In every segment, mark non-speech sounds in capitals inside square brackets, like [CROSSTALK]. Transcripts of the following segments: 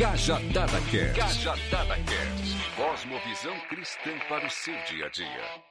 Cajadada Cast. Cajadada Cast. Cosmovisão cristã para o seu dia a dia.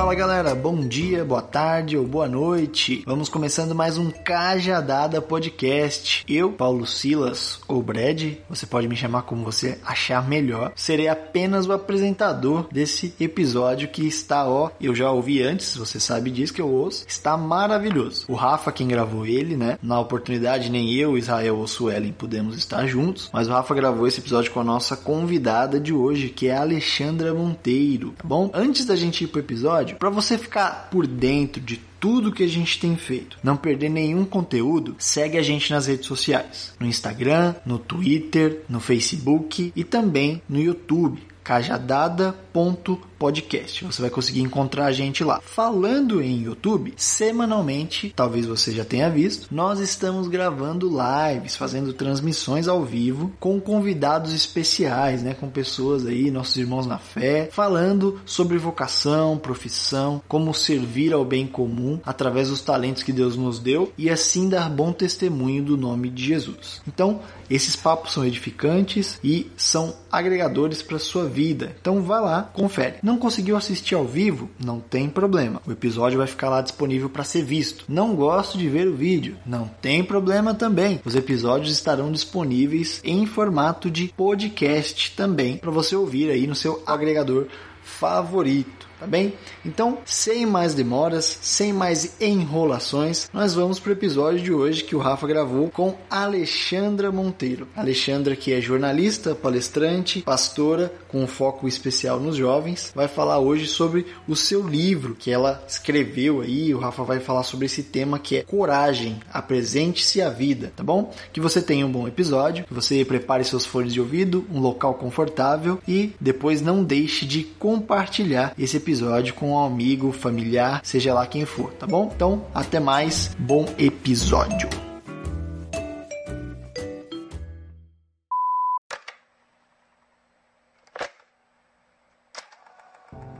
Fala galera, bom dia, boa tarde ou boa noite. Vamos começando mais um Cajadada Podcast. Eu, Paulo Silas ou Brad, você pode me chamar como você achar melhor. Serei apenas o apresentador desse episódio que está, ó, eu já ouvi antes, você sabe disso que eu ouço, está maravilhoso. O Rafa, quem gravou ele, né? Na oportunidade, nem eu, Israel ou Suelen pudemos estar juntos, mas o Rafa gravou esse episódio com a nossa convidada de hoje, que é a Alexandra Monteiro, tá bom? Antes da gente ir pro episódio, episódio, para você ficar por dentro de tudo que a gente tem feito, não perder nenhum conteúdo, segue a gente nas redes sociais, no Instagram, no Twitter, no Facebook e também no YouTube cajadada.podcast. Você vai conseguir encontrar a gente lá. Falando em YouTube, semanalmente, talvez você já tenha visto, nós estamos gravando lives, fazendo transmissões ao vivo com convidados especiais, né, com pessoas aí, nossos irmãos na fé, falando sobre vocação, profissão, como servir ao bem comum através dos talentos que Deus nos deu e assim dar bom testemunho do nome de Jesus. Então, esses papos são edificantes e são agregadores para sua vida. Então vai lá, confere. Não conseguiu assistir ao vivo? Não tem problema. O episódio vai ficar lá disponível para ser visto. Não gosto de ver o vídeo? Não tem problema também. Os episódios estarão disponíveis em formato de podcast também para você ouvir aí no seu agregador favorito tá bem? Então, sem mais demoras, sem mais enrolações, nós vamos para o episódio de hoje que o Rafa gravou com Alexandra Monteiro. Alexandra, que é jornalista, palestrante, pastora, com foco especial nos jovens, vai falar hoje sobre o seu livro que ela escreveu aí. O Rafa vai falar sobre esse tema que é coragem, apresente-se à vida, tá bom? Que você tenha um bom episódio, que você prepare seus fones de ouvido, um local confortável e depois não deixe de compartilhar esse episódio episódio com um amigo, familiar, seja lá quem for, tá bom? Então, até mais, bom episódio.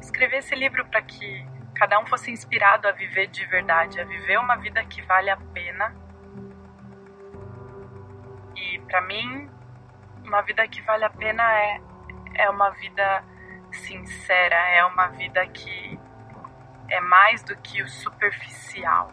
Escrevi esse livro para que cada um fosse inspirado a viver de verdade, a viver uma vida que vale a pena. E para mim, uma vida que vale a pena é, é uma vida sincera, é uma vida que é mais do que o superficial.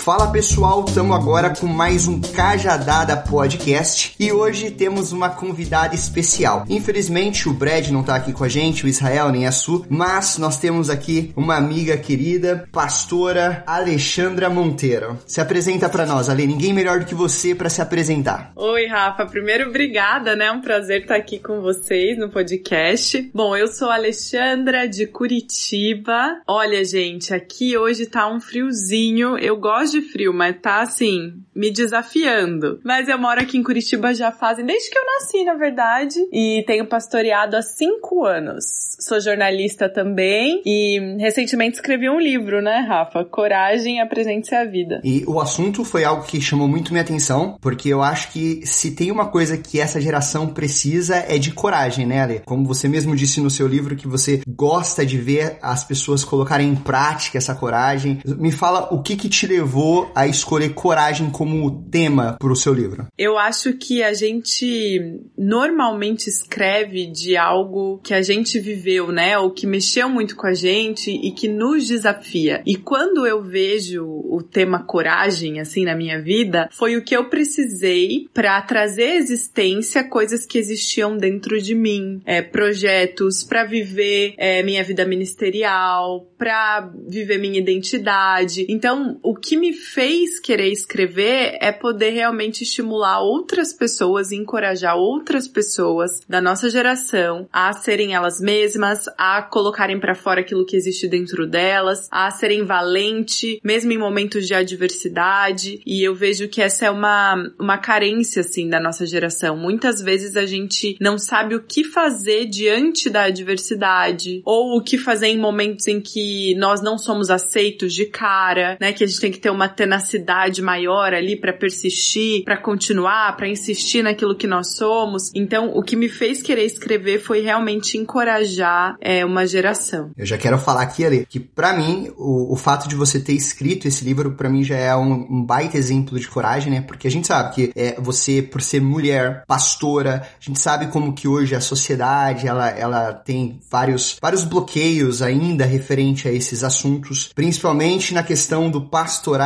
Fala pessoal, estamos agora com mais um Cajadada Podcast e hoje temos uma convidada especial. Infelizmente o Brad não está aqui com a gente, o Israel nem a Su, mas nós temos aqui uma amiga querida, pastora Alexandra Monteiro. Se apresenta para nós, Ale, ninguém melhor do que você para se apresentar. Oi Rafa, primeiro obrigada, né? É um prazer estar aqui com vocês no podcast. Bom, eu sou Alexandra de Curitiba. Olha gente, aqui hoje tá um friozinho. Eu gosto de frio, mas tá assim, me desafiando. Mas eu moro aqui em Curitiba já fazem, desde que eu nasci, na verdade, e tenho pastoreado há cinco anos. Sou jornalista também e recentemente escrevi um livro, né, Rafa? Coragem, apresente-se à vida. E o assunto foi algo que chamou muito minha atenção, porque eu acho que se tem uma coisa que essa geração precisa é de coragem, né, Ale? Como você mesmo disse no seu livro que você gosta de ver as pessoas colocarem em prática essa coragem. Me fala o que que te levou levou a escolher coragem como tema para o seu livro? Eu acho que a gente normalmente escreve de algo que a gente viveu, né? Ou que mexeu muito com a gente e que nos desafia. E quando eu vejo o tema coragem, assim, na minha vida, foi o que eu precisei para trazer à existência coisas que existiam dentro de mim. É, projetos para viver é, minha vida ministerial, para viver minha identidade. Então, o que me fez querer escrever é poder realmente estimular outras pessoas e encorajar outras pessoas da nossa geração a serem elas mesmas, a colocarem para fora aquilo que existe dentro delas, a serem valente, mesmo em momentos de adversidade. E eu vejo que essa é uma, uma carência, assim, da nossa geração. Muitas vezes a gente não sabe o que fazer diante da adversidade, ou o que fazer em momentos em que nós não somos aceitos de cara, né? Que a gente tem que ter uma uma tenacidade maior ali para persistir, para continuar, para insistir naquilo que nós somos. Então, o que me fez querer escrever foi realmente encorajar é, uma geração. Eu já quero falar aqui, Ale, que para mim o, o, fato de você ter escrito esse livro para mim já é um, um, baita exemplo de coragem, né? Porque a gente sabe que é, você, por ser mulher, pastora, a gente sabe como que hoje a sociedade ela, ela tem vários, vários bloqueios ainda referente a esses assuntos, principalmente na questão do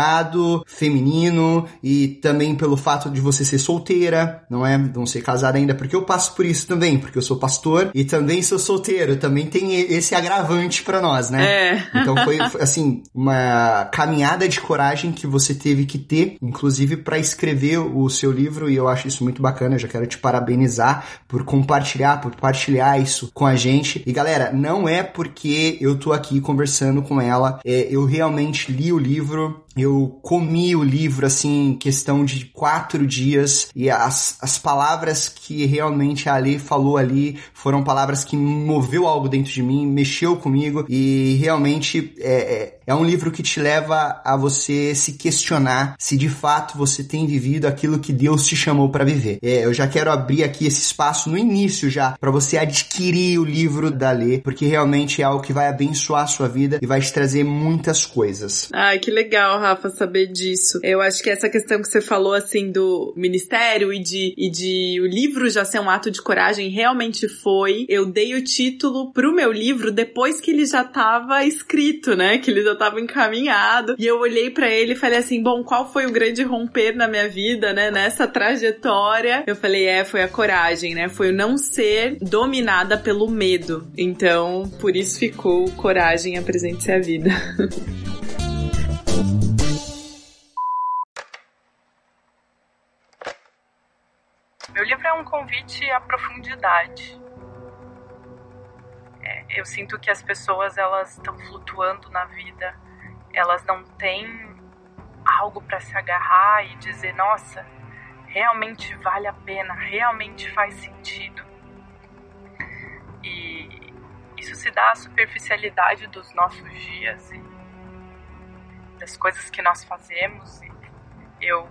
pastorado feminino e também pelo fato de você ser solteira, não é? Não ser casada ainda, porque eu passo por isso também, porque eu sou pastor e também sou solteiro, também tem esse agravante para nós, né? É. [LAUGHS] Então foi, assim, uma caminhada de coragem que você teve que ter, inclusive para escrever o seu livro, e eu acho isso muito bacana, eu já quero te parabenizar por compartilhar, por partilhar isso com a gente. E galera, não é porque eu tô aqui conversando com ela, é, eu realmente li o livro, eu comi o livro assim em questão de quatro dias e as, as palavras que realmente a Ali falou ali foram palavras que moveu algo dentro de mim, mexeu comigo e realmente é, é, é um livro que te leva a você se questionar se de fato você tem vivido aquilo que Deus te chamou para viver. É, eu já quero abrir aqui esse espaço no início já para você adquirir o livro da Lê, porque realmente é algo que vai abençoar a sua vida e vai te trazer muitas coisas. Ai, que legal, Rafa, saber disso. Eu acho que essa questão que você falou, assim, do ministério e de, e de o livro já ser um ato de coragem, realmente foi. Eu dei o título pro meu livro depois que ele já tava escrito, né? Que ele já tava encaminhado. E eu olhei para ele e falei assim: bom, qual foi o grande romper na minha vida, né? Nessa trajetória. Eu falei: é, foi a coragem, né? Foi o não ser dominada pelo medo. Então, por isso ficou coragem, apresente-se a vida. [LAUGHS] Meu livro é um convite à profundidade. É, eu sinto que as pessoas elas estão flutuando na vida, elas não têm algo para se agarrar e dizer, nossa, realmente vale a pena, realmente faz sentido. E isso se dá à superficialidade dos nossos dias e das coisas que nós fazemos. Eu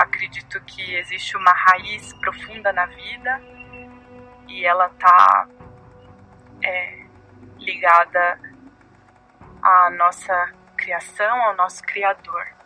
acredito que existe uma raiz profunda na vida e ela está é, ligada à nossa criação, ao nosso Criador.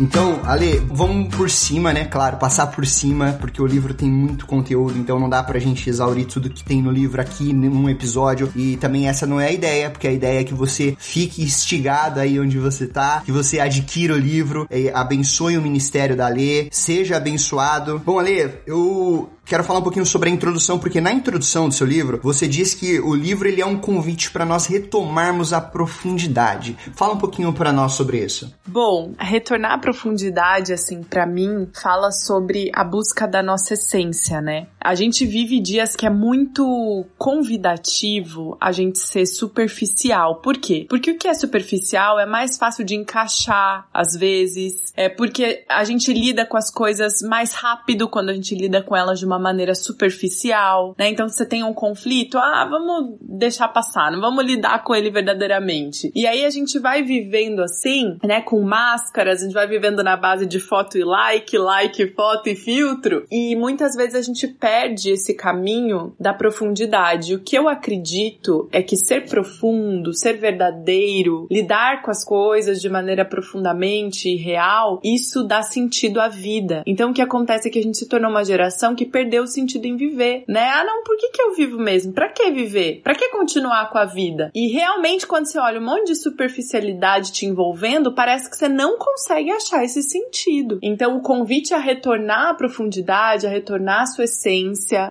Então, Ale, vamos por cima, né? Claro, passar por cima, porque o livro tem muito conteúdo, então não dá pra gente exaurir tudo que tem no livro aqui num episódio. E também essa não é a ideia, porque a ideia é que você fique instigado aí onde você tá, que você adquira o livro, abençoe o ministério da Ale, seja abençoado. Bom, Ale, eu quero falar um pouquinho sobre a introdução, porque na introdução do seu livro, você diz que o livro ele é um convite para nós retomarmos a profundidade. Fala um pouquinho para nós sobre isso. Bom, retornar à profundidade, assim, para mim, fala sobre a busca da nossa essência, né? A gente vive dias que é muito convidativo a gente ser superficial. Por quê? Porque o que é superficial é mais fácil de encaixar, às vezes, é porque a gente lida com as coisas mais rápido quando a gente lida com elas de uma maneira superficial, né? Então você tem um conflito, ah, vamos deixar passar, não vamos lidar com ele verdadeiramente. E aí a gente vai vivendo assim, né, com máscaras, a gente vai vivendo na base de foto e like, like, foto e filtro, e muitas vezes a gente perde esse caminho da profundidade. O que eu acredito é que ser profundo, ser verdadeiro, lidar com as coisas de maneira profundamente real, isso dá sentido à vida. Então o que acontece é que a gente se tornou uma geração que perdeu o sentido em viver, né? Ah, não, por que, que eu vivo mesmo? Pra que viver? Pra que continuar com a vida? E realmente, quando você olha um monte de superficialidade te envolvendo, parece que você não consegue achar esse sentido. Então, o convite a retornar à profundidade, a retornar à sua essência,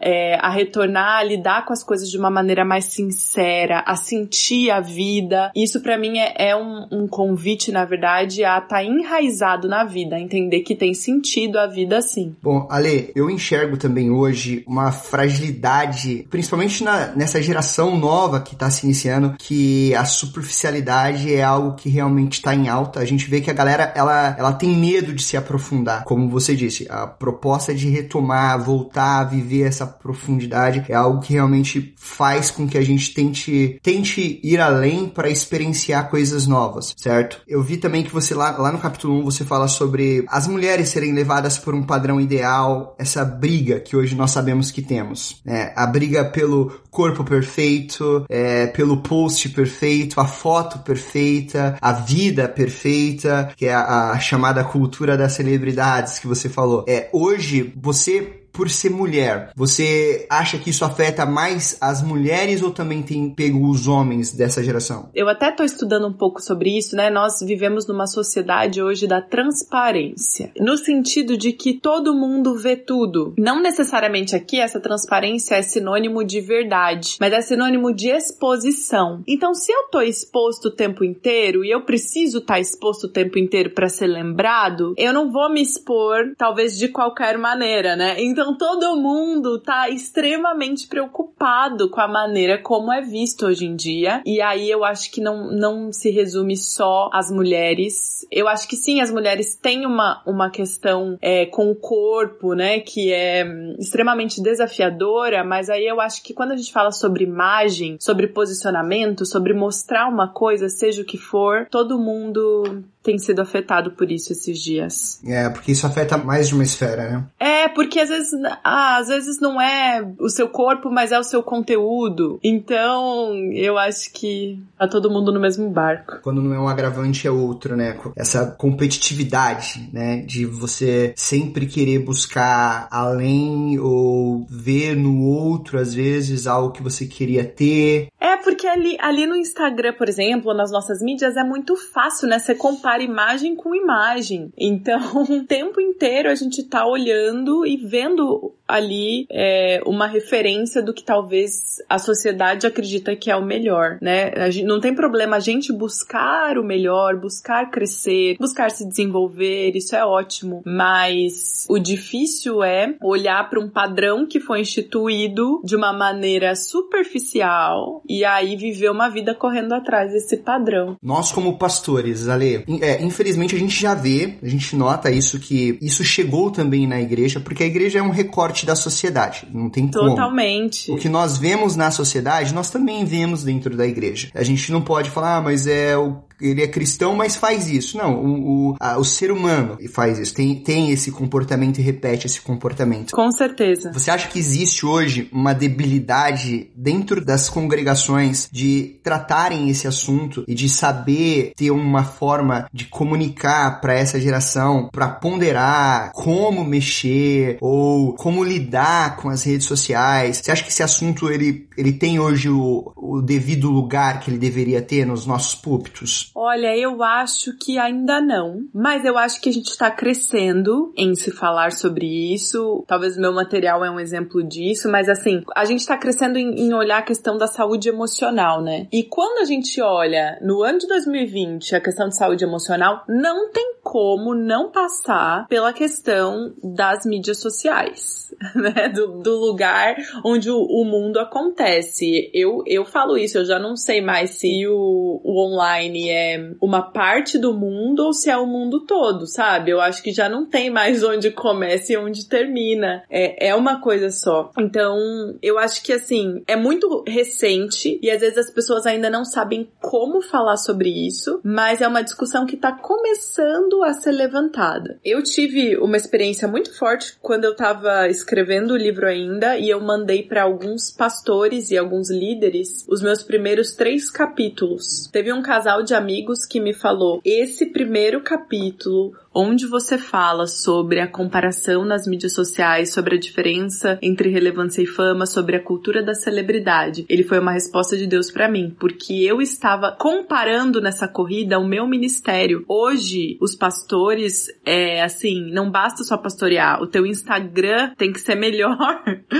é, a retornar a lidar com as coisas de uma maneira mais sincera, a sentir a vida, isso para mim é, é um, um, convite, na verdade, a estar tá enraizado na vida, a entender que tem sentido a vida sim. Bom, Ale, eu enxergo também hoje uma fragilidade, principalmente na, nessa geração nova que está se iniciando, que a superficialidade é algo que realmente está em alta. A gente vê que a galera ela, ela tem medo de se aprofundar, como você disse, a proposta de retomar, voltar a viver essa profundidade, é algo que realmente faz com que a gente tente, tente ir além para experienciar coisas novas, certo? Eu vi também que você lá, lá no capítulo 1 você fala sobre as mulheres serem levadas por um padrão ideal, essa briga que hoje nós sabemos que temos, né? A briga pelo corpo perfeito, é, pelo post perfeito, a foto perfeita, a vida perfeita, que é a, a chamada cultura das celebridades que você falou. É, hoje você por ser mulher, você acha que isso afeta mais as mulheres ou também tem pego os homens dessa geração? Eu até tô estudando um pouco sobre isso, né? Nós vivemos numa sociedade hoje da transparência, no sentido de que todo mundo vê tudo. Não necessariamente aqui essa transparência é sinônimo de verdade, mas é sinônimo de exposição. Então, se eu tô exposto o tempo inteiro e eu preciso estar tá exposto o tempo inteiro para ser lembrado, eu não vou me expor, talvez de qualquer maneira, né? Então, então todo mundo tá extremamente preocupado com a maneira como é visto hoje em dia. E aí eu acho que não, não se resume só às mulheres. Eu acho que sim, as mulheres têm uma, uma questão é, com o corpo, né, que é extremamente desafiadora, mas aí eu acho que quando a gente fala sobre imagem, sobre posicionamento, sobre mostrar uma coisa, seja o que for, todo mundo tem sido afetado por isso esses dias. É, porque isso afeta mais de uma esfera, né? É, porque às vezes, ah, às vezes não é o seu corpo, mas é o seu conteúdo. Então, eu acho que tá todo mundo no mesmo barco. Quando não é um agravante, é outro, né? Essa competitividade, né? De você sempre querer buscar além ou ver no outro, às vezes, algo que você queria ter. É, ali, ali no Instagram, por exemplo, nas nossas mídias, é muito fácil, né? Você compara imagem com imagem. Então, [LAUGHS] o tempo inteiro a gente tá olhando e vendo ali é, uma referência do que talvez a sociedade acredita que é o melhor, né? Gente, não tem problema a gente buscar o melhor, buscar crescer, buscar se desenvolver, isso é ótimo, mas o difícil é olhar para um padrão que foi instituído de uma maneira superficial e aí viver uma vida correndo atrás desse padrão. Nós como pastores, Ale, é, infelizmente a gente já vê, a gente nota isso que isso chegou também na igreja, porque a igreja é um recorte da sociedade, não tem como. Totalmente. O que nós vemos na sociedade, nós também vemos dentro da igreja. A gente não pode falar, ah, mas é o ele é cristão, mas faz isso. Não, o, o, a, o ser humano faz isso, tem, tem esse comportamento e repete esse comportamento. Com certeza. Você acha que existe hoje uma debilidade dentro das congregações de tratarem esse assunto e de saber ter uma forma de comunicar para essa geração, para ponderar como mexer ou como lidar com as redes sociais? Você acha que esse assunto ele, ele tem hoje o, o devido lugar que ele deveria ter nos nossos púlpitos? Olha, eu acho que ainda não, mas eu acho que a gente está crescendo em se falar sobre isso. Talvez meu material é um exemplo disso, mas assim, a gente está crescendo em, em olhar a questão da saúde emocional, né? E quando a gente olha no ano de 2020 a questão de saúde emocional, não tem como não passar pela questão das mídias sociais, [LAUGHS] né? Do, do lugar onde o, o, mundo acontece. Eu, eu falo isso, eu já não sei mais se o, o online é é uma parte do mundo ou se é o mundo todo, sabe? Eu acho que já não tem mais onde começa e onde termina. É, é uma coisa só. Então, eu acho que assim, é muito recente e às vezes as pessoas ainda não sabem como falar sobre isso, mas é uma discussão que tá começando a ser levantada. Eu tive uma experiência muito forte quando eu tava escrevendo o livro ainda e eu mandei para alguns pastores e alguns líderes os meus primeiros três capítulos. Teve um casal de amigos amigos que me falou: esse primeiro capítulo onde você fala sobre a comparação nas mídias sociais, sobre a diferença entre relevância e fama, sobre a cultura da celebridade. Ele foi uma resposta de Deus para mim, porque eu estava comparando nessa corrida o meu ministério. Hoje, os pastores, é assim, não basta só pastorear, o teu Instagram tem que ser melhor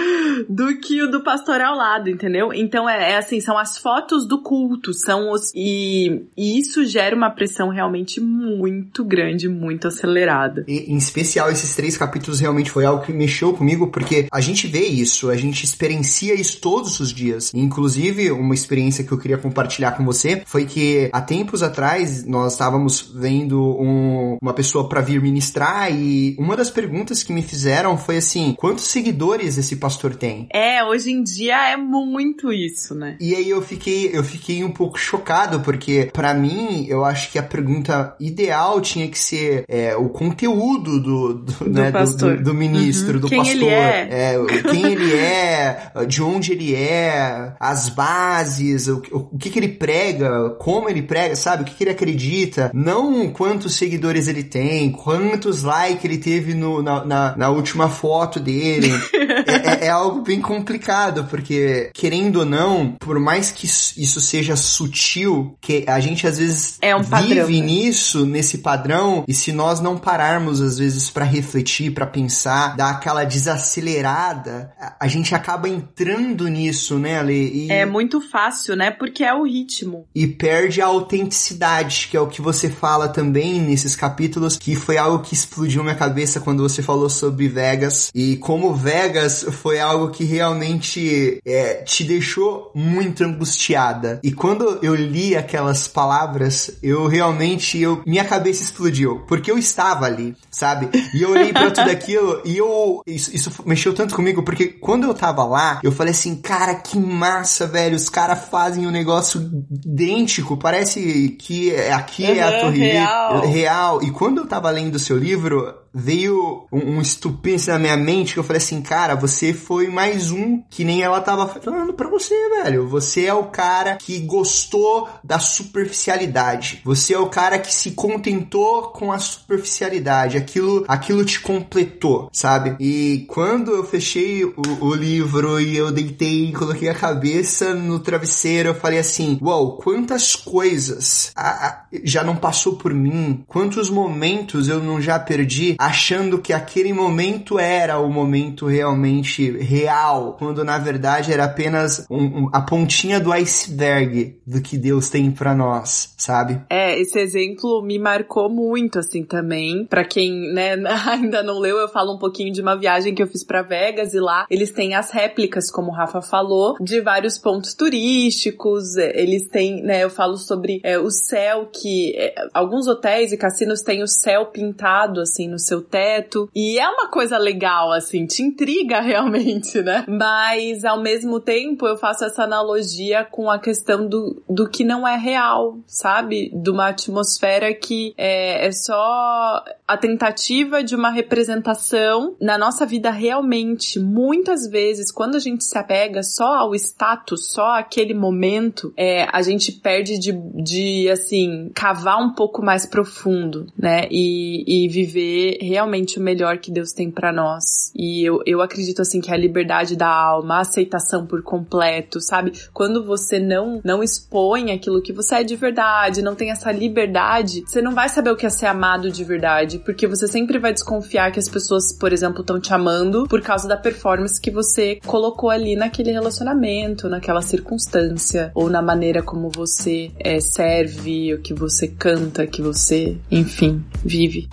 [LAUGHS] do que o do pastor ao lado, entendeu? Então é, é assim, são as fotos do culto, são os e, e isso gera uma pressão realmente muito grande, muito muito acelerada. E, em especial, esses três capítulos realmente foi algo que mexeu comigo, porque a gente vê isso, a gente experiencia isso todos os dias. Inclusive, uma experiência que eu queria compartilhar com você foi que há tempos atrás nós estávamos vendo um, uma pessoa para vir ministrar e uma das perguntas que me fizeram foi assim: quantos seguidores esse pastor tem? É, hoje em dia é muito isso, né? E aí eu fiquei, eu fiquei um pouco chocado, porque para mim, eu acho que a pergunta ideal tinha que ser é, o conteúdo do, do, do, né, do, do ministro, uhum. do quem pastor. Ele é. é. [LAUGHS] quem ele é, de onde ele é, as bases, o, o que, que ele prega, como ele prega, sabe? O que, que ele acredita. Não quantos seguidores ele tem, quantos likes ele teve no, na, na, na última foto dele. [LAUGHS] é, é, é algo bem complicado, porque, querendo ou não, por mais que isso seja sutil, que a gente às vezes é um padrão, vive né? nisso, nesse padrão, e se nós não pararmos às vezes para refletir, para pensar, dar aquela desacelerada, a gente acaba entrando nisso, né, Ale? E... É muito fácil, né? Porque é o ritmo. E perde a autenticidade, que é o que você fala também nesses capítulos, que foi algo que explodiu minha cabeça quando você falou sobre Vegas e como Vegas foi algo que realmente é, te deixou muito angustiada. E quando eu li aquelas palavras, eu realmente, eu, minha cabeça explodiu, porque eu estava ali, sabe? E eu olhei para tudo [LAUGHS] aquilo e eu, isso, isso mexeu tanto comigo, porque quando eu tava lá, eu falei assim, cara, que massa, velho, os caras fazem um negócio idêntico, parece que aqui uhum, é a Torre real. real. E quando eu tava lendo o seu livro, veio um, um estupêncio na minha mente que eu falei assim, cara, você foi mais um que nem ela tava falando pra você, velho. Você é o cara que gostou da superficialidade. Você é o cara que se contentou com a superficialidade. Aquilo, aquilo te completou, sabe? E quando eu fechei o, o livro e eu deitei e coloquei a cabeça no travesseiro, eu falei assim, uau, wow, quantas coisas a, a, já não passou por mim, quantos momentos eu não já perdi achando que aquele momento era o momento realmente real, quando na verdade era apenas um, um, a pontinha do iceberg do que Deus tem para nós, sabe? É, esse exemplo me marcou muito assim também. Para quem, né, [LAUGHS] ainda não leu, eu falo um pouquinho de uma viagem que eu fiz para Vegas e lá eles têm as réplicas, como o Rafa falou, de vários pontos turísticos. Eles têm, né, eu falo sobre é, o céu que é, alguns hotéis e cassinos têm o céu pintado assim no seu teto. E é uma coisa legal, assim, te intriga [LAUGHS] realmente, né? Mas ao mesmo tempo eu faço essa analogia com a questão do, do que não é real, sabe? De uma atmosfera que é, é só a tentativa de uma representação na nossa vida realmente. Muitas vezes, quando a gente se apega só ao status, só aquele momento, é, a gente perde de, de, assim, cavar um pouco mais profundo, né? E, e viver realmente o melhor que Deus tem para nós. E eu, eu acredito assim que a liberdade da alma, a aceitação por completo, sabe? Quando você não não expõe aquilo que você é de verdade, não tem essa liberdade, você não vai saber o que é ser amado de verdade, porque você sempre vai desconfiar que as pessoas, por exemplo, estão te amando por causa da performance que você colocou ali naquele relacionamento, naquela circunstância, ou na maneira como você é, serve, o que você canta, que você, enfim, vive.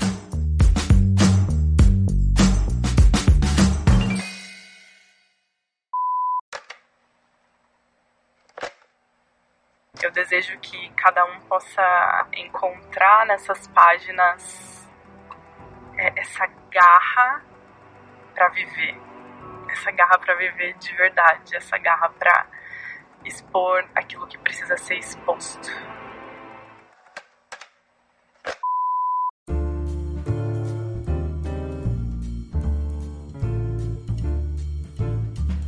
Desejo que cada um possa encontrar nessas páginas é, essa garra para viver, essa garra para viver de verdade, essa garra para expor aquilo que precisa ser exposto.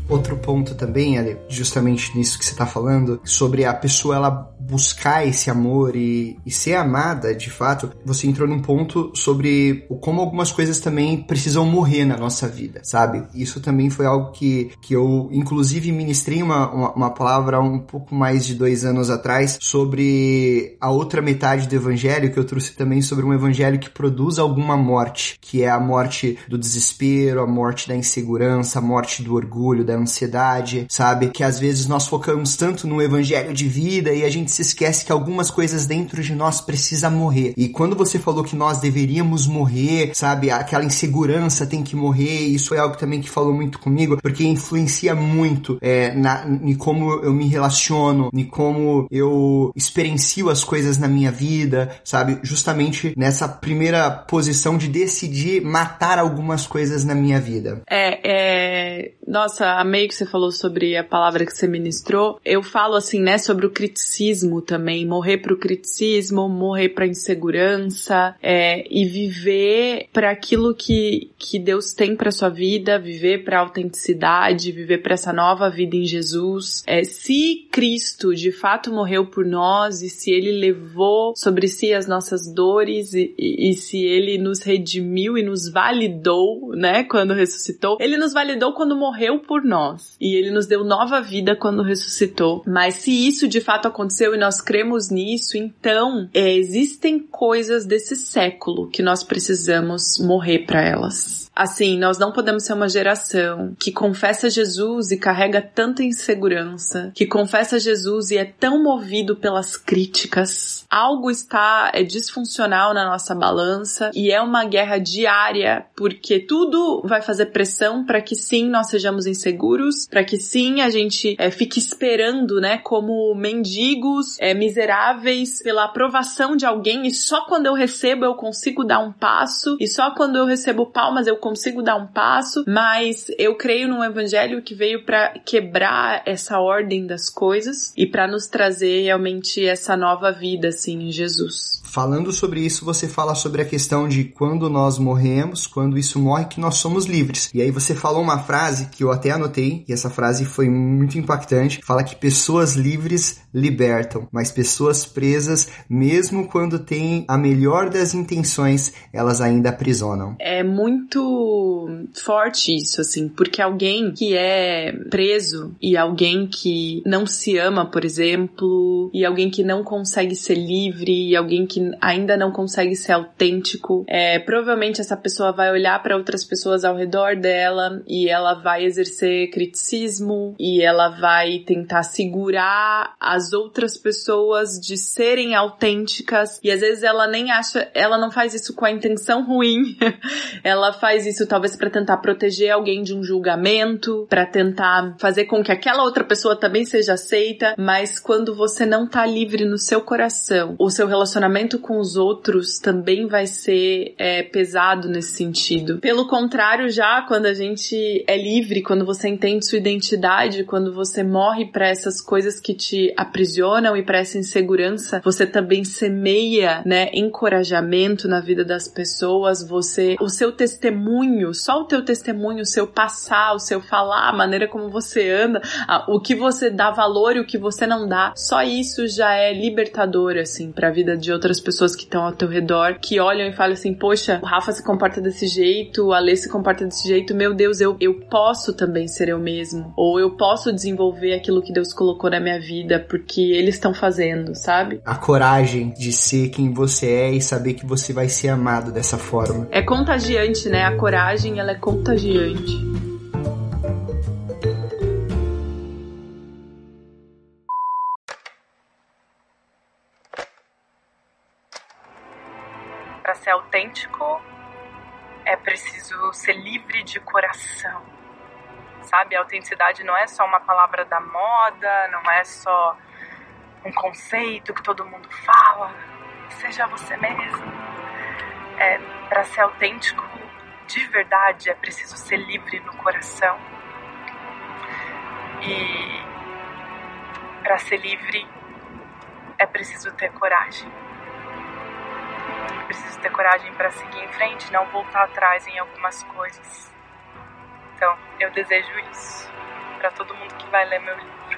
Outro ponto também, Ale, justamente nisso que você está falando, sobre a pessoa ela buscar esse amor e, e, ser amada, de fato, você entrou num ponto sobre como algumas coisas também precisam morrer na nossa vida, sabe? Isso também foi algo que, que eu, inclusive, ministrei uma, uma, uma palavra um pouco mais de dois anos atrás sobre a outra metade do evangelho, que eu trouxe também sobre um evangelho que produz alguma morte, que é a morte do desespero, a morte da insegurança, a morte do orgulho, da ansiedade, sabe? Que às vezes nós focamos tanto no evangelho de vida e a gente se esquece que algumas coisas dentro de nós precisam morrer. E quando você falou que nós deveríamos morrer, sabe, aquela insegurança tem que morrer, isso é algo também que falou muito comigo, porque influencia muito é, na, em como eu me relaciono, em como eu experiencio as coisas na minha vida, sabe, justamente nessa primeira posição de decidir matar algumas coisas na minha vida. É, é... Nossa, amei que você falou sobre a palavra que você ministrou. Eu falo assim, né, sobre o criticismo também, morrer pro criticismo, morrer pra insegurança, é, e viver para aquilo que, que Deus tem para sua vida, viver para autenticidade, viver para essa nova vida em Jesus. É, se Cristo de fato morreu por nós e se ele levou sobre si as nossas dores e, e, e se ele nos redimiu e nos validou, né, quando ressuscitou, ele nos validou quando morreu por nós e ele nos deu nova vida quando ressuscitou. Mas se isso de fato aconteceu nós cremos nisso, então é, existem coisas desse século que nós precisamos morrer para elas. Assim, nós não podemos ser uma geração que confessa Jesus e carrega tanta insegurança, que confessa Jesus e é tão movido pelas críticas. Algo está é disfuncional na nossa balança e é uma guerra diária, porque tudo vai fazer pressão para que sim nós sejamos inseguros, para que sim a gente é, fique esperando, né, como mendigos, é, miseráveis pela aprovação de alguém e só quando eu recebo eu consigo dar um passo e só quando eu recebo palmas eu consigo dar um passo, mas eu creio num evangelho que veio para quebrar essa ordem das coisas e para nos trazer realmente essa nova vida assim em Jesus. Falando sobre isso, você fala sobre a questão de quando nós morremos, quando isso morre, que nós somos livres. E aí você falou uma frase que eu até anotei, e essa frase foi muito impactante. Fala que pessoas livres libertam, mas pessoas presas, mesmo quando têm a melhor das intenções, elas ainda aprisionam. É muito forte isso, assim, porque alguém que é preso e alguém que não se ama, por exemplo, e alguém que não consegue ser livre, e alguém que que ainda não consegue ser autêntico, é, provavelmente essa pessoa vai olhar para outras pessoas ao redor dela e ela vai exercer criticismo e ela vai tentar segurar as outras pessoas de serem autênticas. E às vezes ela nem acha, ela não faz isso com a intenção ruim. [LAUGHS] ela faz isso talvez para tentar proteger alguém de um julgamento, para tentar fazer com que aquela outra pessoa também seja aceita, mas quando você não tá livre no seu coração, o seu relacionamento relacionamento com os outros também vai ser é, pesado nesse sentido. Pelo contrário, já quando a gente é livre, quando você entende sua identidade, quando você morre para essas coisas que te aprisionam e para essa insegurança, você também semeia, né, encorajamento na vida das pessoas. Você, o seu testemunho, só o teu testemunho, o seu passar, o seu falar, a maneira como você anda, o que você dá valor e o que você não dá, só isso já é libertador assim para a vida de outras outras pessoas que estão ao teu redor, que olham e falam assim, poxa, o Rafa se comporta desse jeito, a Lê se comporta desse jeito, meu Deus, eu, eu posso também ser eu mesmo. Ou eu posso desenvolver aquilo que Deus colocou na minha vida, porque eles estão fazendo, sabe? A coragem de ser quem você é e saber que você vai ser amado dessa forma. É contagiante, né? A coragem, ela é contagiante. Ser autêntico, é preciso ser livre de coração. Sabe, a autenticidade não é só uma palavra da moda, não é só um conceito que todo mundo fala. Seja você mesmo. É, para ser autêntico de verdade é preciso ser livre no coração. E para ser livre é preciso ter coragem preciso ter coragem para seguir em frente, não voltar atrás em algumas coisas. Então, eu desejo isso para todo mundo que vai ler meu livro.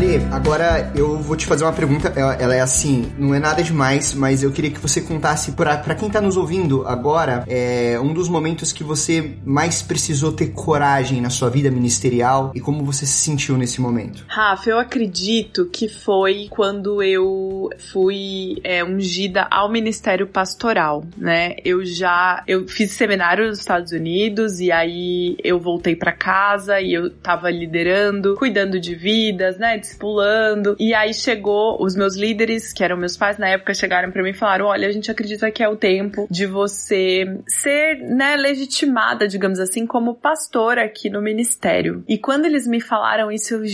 A Ale, agora eu vou te fazer uma pergunta. Ela, ela, é assim, não é nada demais, mas eu queria que você contasse pra, pra quem tá nos ouvindo agora, é um dos momentos que você mais precisou ter coragem na sua vida ministerial e como você se sentiu nesse momento. Rafa, eu acredito que foi quando eu fui é, ungida ao ministério pastoral, né? Eu já eu fiz seminário nos Estados Unidos e aí eu voltei para casa e eu tava liderando, cuidando de vidas, né? Discipulando. E aí chegou os meus líderes, que eram meus pais na época, chegaram para mim e falaram: "Olha, a gente acredita que é o tempo de você ser, né, legitimada, digamos assim, como pastora aqui no ministério". E quando eles me falaram isso, eu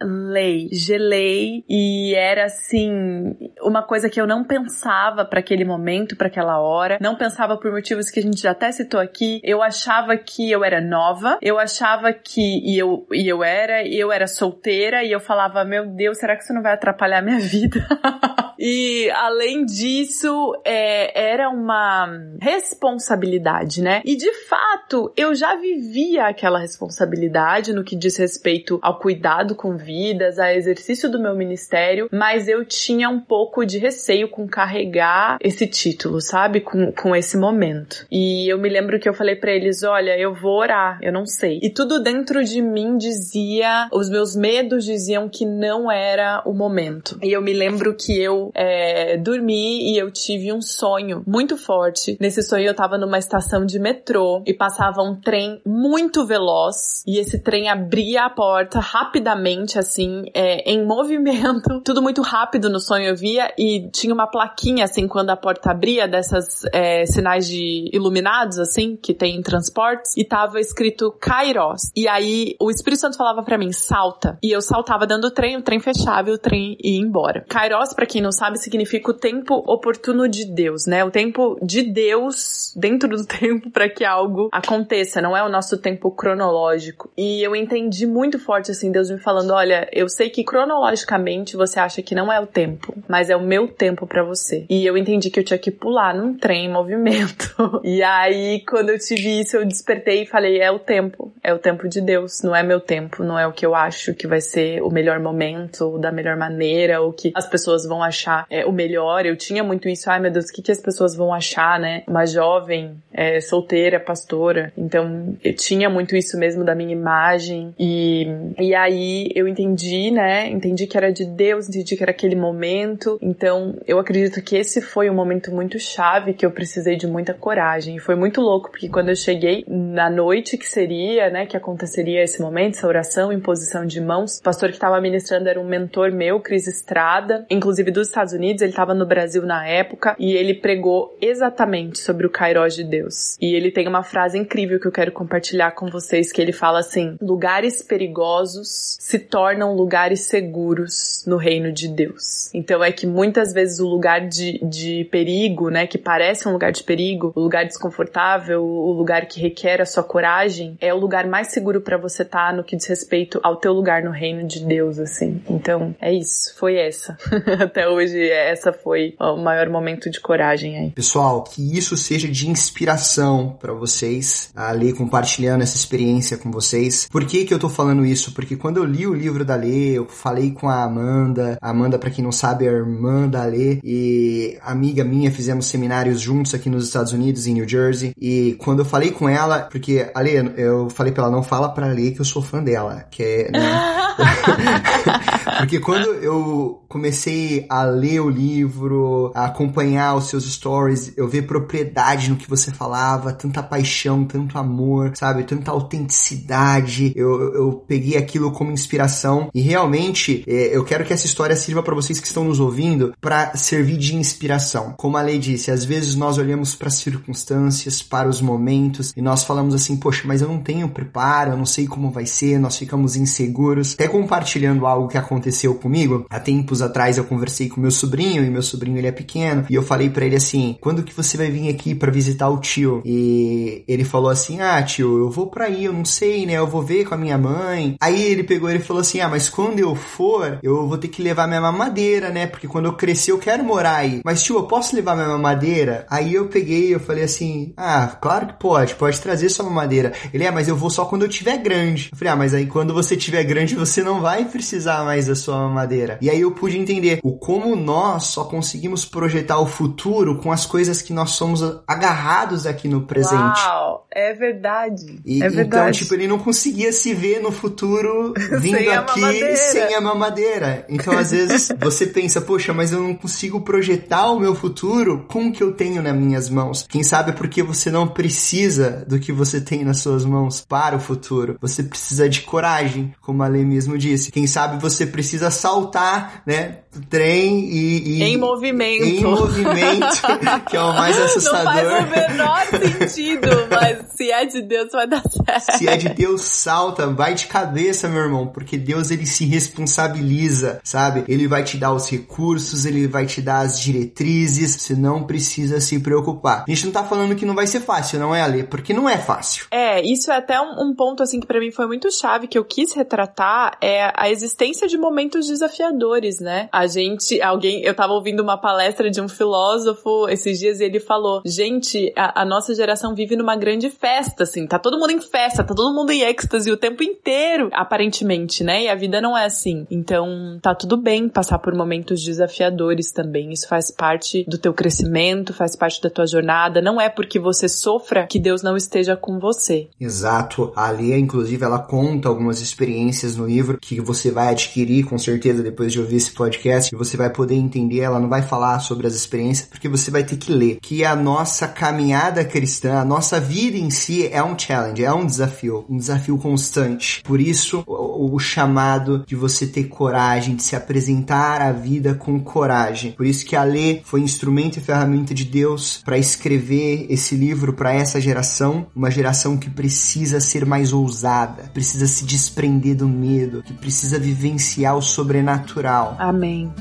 gelei, gelei e era assim uma coisa que eu não pensava para aquele momento, para aquela hora, não pensava por motivos que a gente já até citou aqui. Eu achava que eu era nova, eu achava que e eu e eu era, e eu era solteira e eu falava, meu Deus, será que isso não vai atrapalhar minha vida? [LAUGHS] e além disso, é, era uma responsabilidade, né? E de fato, eu já vivia aquela responsabilidade no que diz respeito ao cuidado com vidas, a exercício do meu ministério, mas eu tinha um pouco de receio com carregar esse título, sabe? Com, com esse momento. E eu me lembro que eu falei para eles: olha, eu vou orar, eu não sei. E tudo dentro de mim dizia, os meus medos diziam que não era o momento. E eu me lembro que eu é, dormi e eu tive um sonho muito forte. Nesse sonho eu tava numa estação de metrô e passava um trem muito veloz e esse trem abria a porta rapidamente assim, é, em movimento, [LAUGHS] tudo muito rápido no sonho eu via e tinha uma plaquinha assim quando a porta abria dessas é, sinais de iluminados assim que tem em transportes e tava escrito Kairos. E aí o Espírito Santo falava para mim salta e eu saltava dentro do trem, o trem fechava e o trem ia embora. Kairos, para quem não sabe, significa o tempo oportuno de Deus, né? O tempo de Deus dentro do [LAUGHS] tempo para que algo aconteça, não é o nosso tempo cronológico. E eu entendi muito forte assim Deus me falando, olha olha, eu sei que cronologicamente você acha que não é o tempo, mas é o meu tempo para você. E eu entendi que eu tinha que pular num trem em movimento. [LAUGHS] e aí, quando eu tive isso, eu despertei e falei: é o tempo, é o tempo de Deus, não é meu tempo, não é o que eu acho que vai ser o melhor momento, ou da melhor maneira, ou que as pessoas vão achar é, o melhor. Eu tinha muito isso, ai meu Deus, o que, que as pessoas vão achar, né? Uma jovem, é, solteira, pastora. Então, eu tinha muito isso mesmo da minha imagem. E, e aí eu entendi entendi, né? Entendi que era de Deus, entendi que era aquele momento. Então, eu acredito que esse foi um momento muito chave que eu precisei de muita coragem. Foi muito louco, porque quando eu cheguei na noite que seria, né, que aconteceria esse momento, essa oração, imposição de mãos, o pastor que estava ministrando era um mentor meu, Cris Estrada, inclusive dos Estados Unidos, ele estava no Brasil na época, e ele pregou exatamente sobre o Kairos de Deus. E ele tem uma frase incrível que eu quero compartilhar com vocês, que ele fala assim: lugares perigosos se tornam tornam lugares seguros no reino de Deus. Então é que muitas vezes o lugar de, de perigo, né, que parece um lugar de perigo, o lugar desconfortável, o lugar que requer a sua coragem, é o lugar mais seguro para você estar tá no que diz respeito ao teu lugar no reino de Deus, assim. Então é isso, foi essa. [LAUGHS] Até hoje essa foi o maior momento de coragem aí. Pessoal, que isso seja de inspiração para vocês, ali compartilhando essa experiência com vocês. Por que que eu tô falando isso? Porque quando eu li o livro livro da Lê, eu falei com a Amanda. A Amanda, para quem não sabe, é a irmã da Lê e amiga minha, fizemos seminários juntos aqui nos Estados Unidos, em New Jersey. E quando eu falei com ela, porque a eu falei pra ela, não fala pra Lê que eu sou fã dela, que é, né? [LAUGHS] [LAUGHS] porque quando eu comecei a ler o livro, a acompanhar os seus stories, eu ver propriedade no que você falava, tanta paixão, tanto amor, sabe? Tanta autenticidade. Eu, eu peguei aquilo como inspiração e realmente é, eu quero que essa história sirva para vocês que estão nos ouvindo para servir de inspiração. Como a lei disse, às vezes nós olhamos para as circunstâncias, para os momentos e nós falamos assim, poxa, mas eu não tenho preparo, eu não sei como vai ser, nós ficamos inseguros. Até compartilhando algo que aconteceu comigo, há tempos atrás eu conversei com meu sobrinho e meu sobrinho ele é pequeno e eu falei para ele assim, quando que você vai vir aqui para visitar o tio? E ele falou assim, ah tio, eu vou para aí, eu não sei, né, eu vou ver com a minha mãe. Aí ele pegou e falou assim, assim: ah, mas quando eu for, eu vou ter que levar minha mamadeira, né? Porque quando eu crescer eu quero morar aí. Mas tio, eu posso levar minha mamadeira? Aí eu peguei, eu falei assim: ah, claro que pode, pode trazer sua mamadeira. Ele é, mas eu vou só quando eu tiver grande. Eu falei, ah, mas aí quando você tiver grande você não vai precisar mais da sua mamadeira. E aí eu pude entender o como nós só conseguimos projetar o futuro com as coisas que nós somos agarrados aqui no presente. Uau, é verdade. E, é então, verdade. tipo, ele não conseguia se ver no futuro [LAUGHS] vindo Sem aqui sem a mamadeira. Então, às vezes, [LAUGHS] você pensa, poxa, mas eu não consigo projetar o meu futuro com o que eu tenho nas minhas mãos. Quem sabe é porque você não precisa do que você tem nas suas mãos para o futuro. Você precisa de coragem, como a Lê mesmo disse. Quem sabe você precisa saltar, né, do trem e... e Em movimento. Em movimento, [LAUGHS] que é o mais assustador. Não faz o menor sentido, mas se é de Deus vai dar certo. Se é de Deus, salta, vai de cabeça, meu irmão, porque Deus ele se responsabiliza, sabe? Ele vai te dar os recursos, ele vai te dar as diretrizes, você não precisa se preocupar. A gente não tá falando que não vai ser fácil, não é, Ale? Porque não é fácil. É, isso é até um, um ponto assim que pra mim foi muito chave que eu quis retratar é a existência de momentos desafiadores, né? A gente, alguém, eu tava ouvindo uma palestra de um filósofo esses dias e ele falou: "Gente, a, a nossa geração vive numa grande festa, assim, tá todo mundo em festa, tá todo mundo em êxtase o tempo inteiro, aparentemente, né? E a vida não é assim. Então, tá tudo bem passar por momentos desafiadores também. Isso faz parte do teu crescimento, faz parte da tua jornada. Não é porque você sofra que Deus não esteja com você. Exato. A Lia, inclusive, ela conta algumas experiências no livro que você vai adquirir com certeza depois de ouvir esse podcast e você vai poder entender. Ela não vai falar sobre as experiências porque você vai ter que ler. Que a nossa caminhada cristã, a nossa vida em si é um challenge, é um desafio, um desafio constante. Por isso, o, o chamado de você ter coragem, de se apresentar à vida com coragem. Por isso que a Lê foi instrumento e ferramenta de Deus para escrever esse livro para essa geração, uma geração que precisa ser mais ousada, precisa se desprender do medo, que precisa vivenciar o sobrenatural. Amém.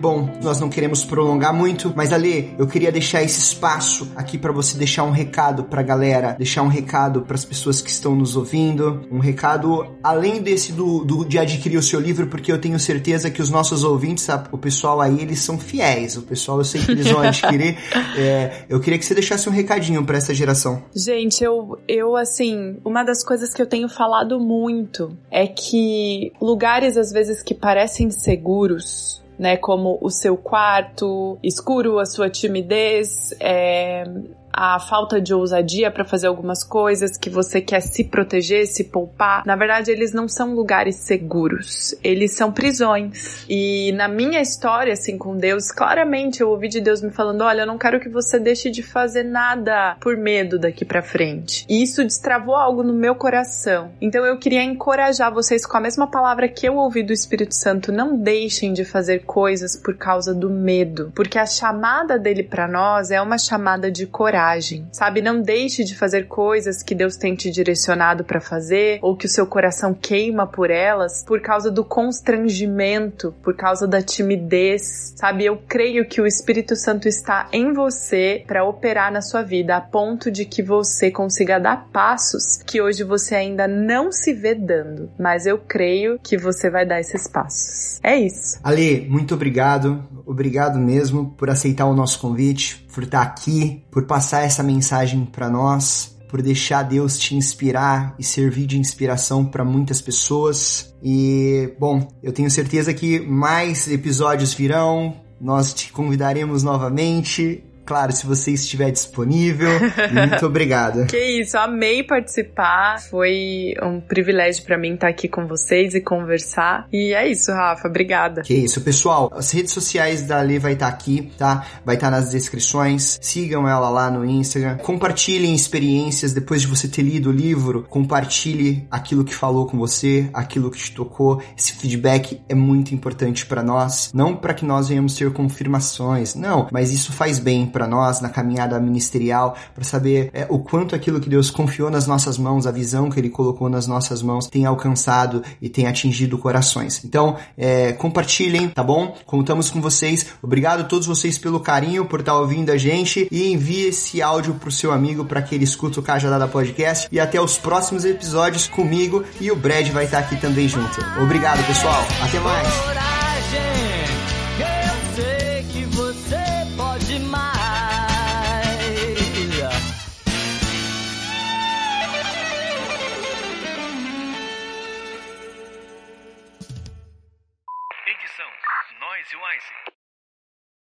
Bom, nós não queremos prolongar muito, mas Ale, eu queria deixar esse espaço aqui para você deixar um recado pra galera, deixar um recado para as pessoas que estão nos ouvindo, um recado além desse do, do, de adquirir o seu livro, porque eu tenho certeza que os nossos ouvintes, o pessoal aí, eles são fiéis. O pessoal, eu sei que eles vão [LAUGHS] adquirir. É, eu queria que você deixasse um recadinho para essa geração. Gente, eu, eu, assim, uma das coisas que eu tenho falado muito é que lugares, às vezes, que parecem seguros, né, como o seu quarto escuro, a sua timidez, é, a falta de ousadia para fazer algumas coisas, que você quer se proteger, se poupar. Na verdade, eles não são lugares seguros, eles são prisões. E na minha história, assim, com Deus, claramente eu ouvi de Deus me falando: olha, eu não quero que você deixe de fazer nada por medo daqui para frente. E isso destravou algo no meu coração. Então eu queria encorajar vocês com a mesma palavra que eu ouvi do Espírito Santo: não deixem de fazer coisas por causa do medo, porque a chamada dele para nós é uma chamada de coragem coragem, sabe? Não deixe de fazer coisas que Deus tem te direcionado para fazer ou que o seu coração queima por elas por causa do constrangimento, por causa da timidez, sabe? Eu creio que o Espírito Santo está em você para operar na sua vida a ponto de que você consiga dar passos que hoje você ainda não se vê dando, mas eu creio que você vai dar esses passos. É isso. Ali, muito obrigado. Obrigado mesmo por aceitar o nosso convite, por estar aqui, por passar essa mensagem para nós, por deixar Deus te inspirar e servir de inspiração para muitas pessoas. E, bom, eu tenho certeza que mais episódios virão. Nós te convidaremos novamente claro, se você estiver disponível. [LAUGHS] Muito obrigado. Que isso, amei participar. Foi um privilégio para mim estar aqui com vocês e conversar. E é isso, Rafa, obrigada. Que isso, pessoal. As redes sociais da Lê vai estar aqui, tá? Vai estar nas descrições. Sigam ela lá no Instagram. Compartilhem experiências depois de você ter lido o livro. Compartilhe aquilo que falou com você, aquilo que te tocou. Esse feedback é muito importante para nós, não para que nós venhamos ter confirmações, não, mas isso faz bem para nós na caminhada ministerial, para saber é, o quanto aquilo que Deus confiou nas nossas mãos, a visão que Ele colocou nas nossas mãos, tem alcançado e tem atingido corações. Então, é, compartilhem, tá bom? Contamos com vocês. Obrigado a todos vocês pelo carinho, por estar ouvindo a gente e envie esse áudio pro seu amigo para que ele escute o Cajadada Podcast e até os próximos episódios comigo e o Brad vai estar aqui também junto. Obrigado, pessoal. Até mais. Zwaisi.